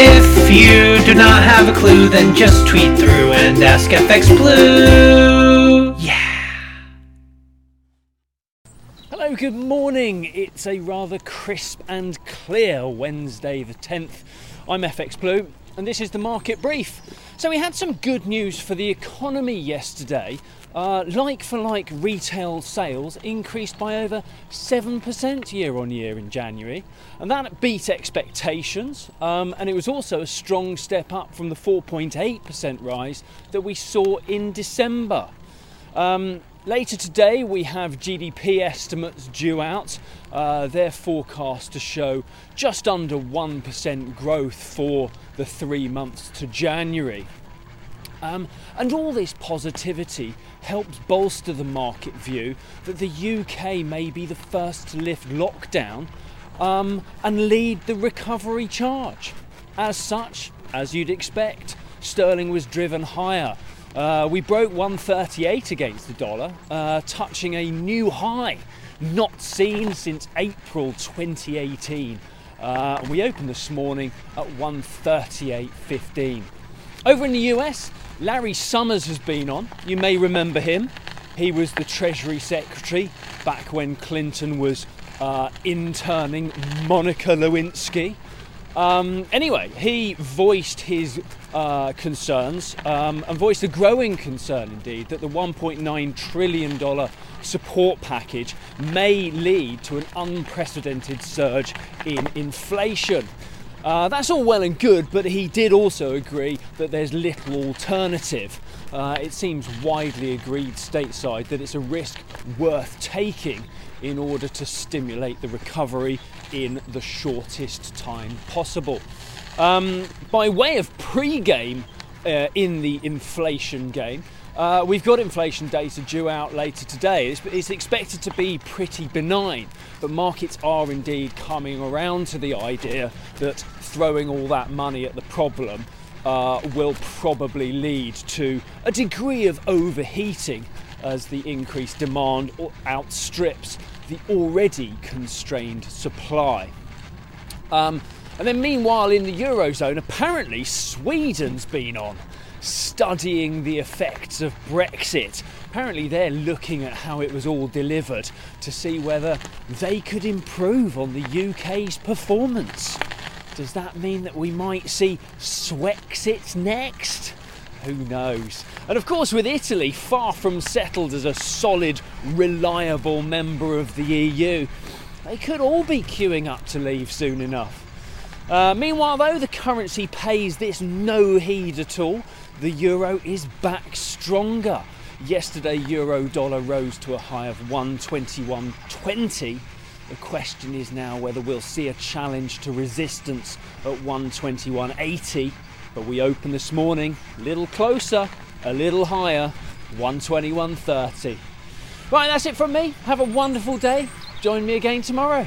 If you do not have a clue, then just tweet through and ask FX Blue. Yeah. Hello, good morning. It's a rather crisp and clear Wednesday, the 10th. I'm FX Blue, and this is the market brief. So, we had some good news for the economy yesterday. Uh, like for like retail sales increased by over 7% year on year in January, and that beat expectations. Um, and it was also a strong step up from the 4.8% rise that we saw in December. Um, later today, we have GDP estimates due out. Uh, they're forecast to show just under 1% growth for the three months to January. Um, and all this positivity helps bolster the market view that the UK may be the first to lift lockdown um, and lead the recovery charge. As such, as you'd expect, sterling was driven higher. Uh, we broke 138 against the dollar, uh, touching a new high not seen since April 2018. Uh, we opened this morning at 138.15. Over in the US, Larry Summers has been on. You may remember him. He was the Treasury Secretary back when Clinton was uh, interning Monica Lewinsky. Um, anyway, he voiced his uh, concerns um, and voiced a growing concern indeed that the $1.9 trillion support package may lead to an unprecedented surge in inflation. Uh, that's all well and good, but he did also agree that there's little alternative. Uh, it seems widely agreed stateside that it's a risk worth taking in order to stimulate the recovery in the shortest time possible. Um, by way of pre game uh, in the inflation game, uh, we've got inflation data due out later today. It's, it's, expected to be pretty benign, but markets are indeed coming around to the idea that throwing all that money at the problem uh, will probably lead to a degree of overheating as the increased demand outstrips the already constrained supply. Um, and then, meanwhile, in the Eurozone, apparently Sweden's been on studying the effects of Brexit. Apparently, they're looking at how it was all delivered to see whether they could improve on the UK's performance. Does that mean that we might see Swexit next? Who knows? And of course, with Italy far from settled as a solid, reliable member of the EU, they could all be queuing up to leave soon enough. Uh, meanwhile, though, the currency pays this no heed at all the euro is back stronger. Yesterday, euro dollar rose to a high of 121.20. The question is now whether we'll see a challenge to resistance at 121.80. But we open this morning a little closer, a little higher, 121.30. Right, that's it from me. Have a wonderful day. Join me again tomorrow.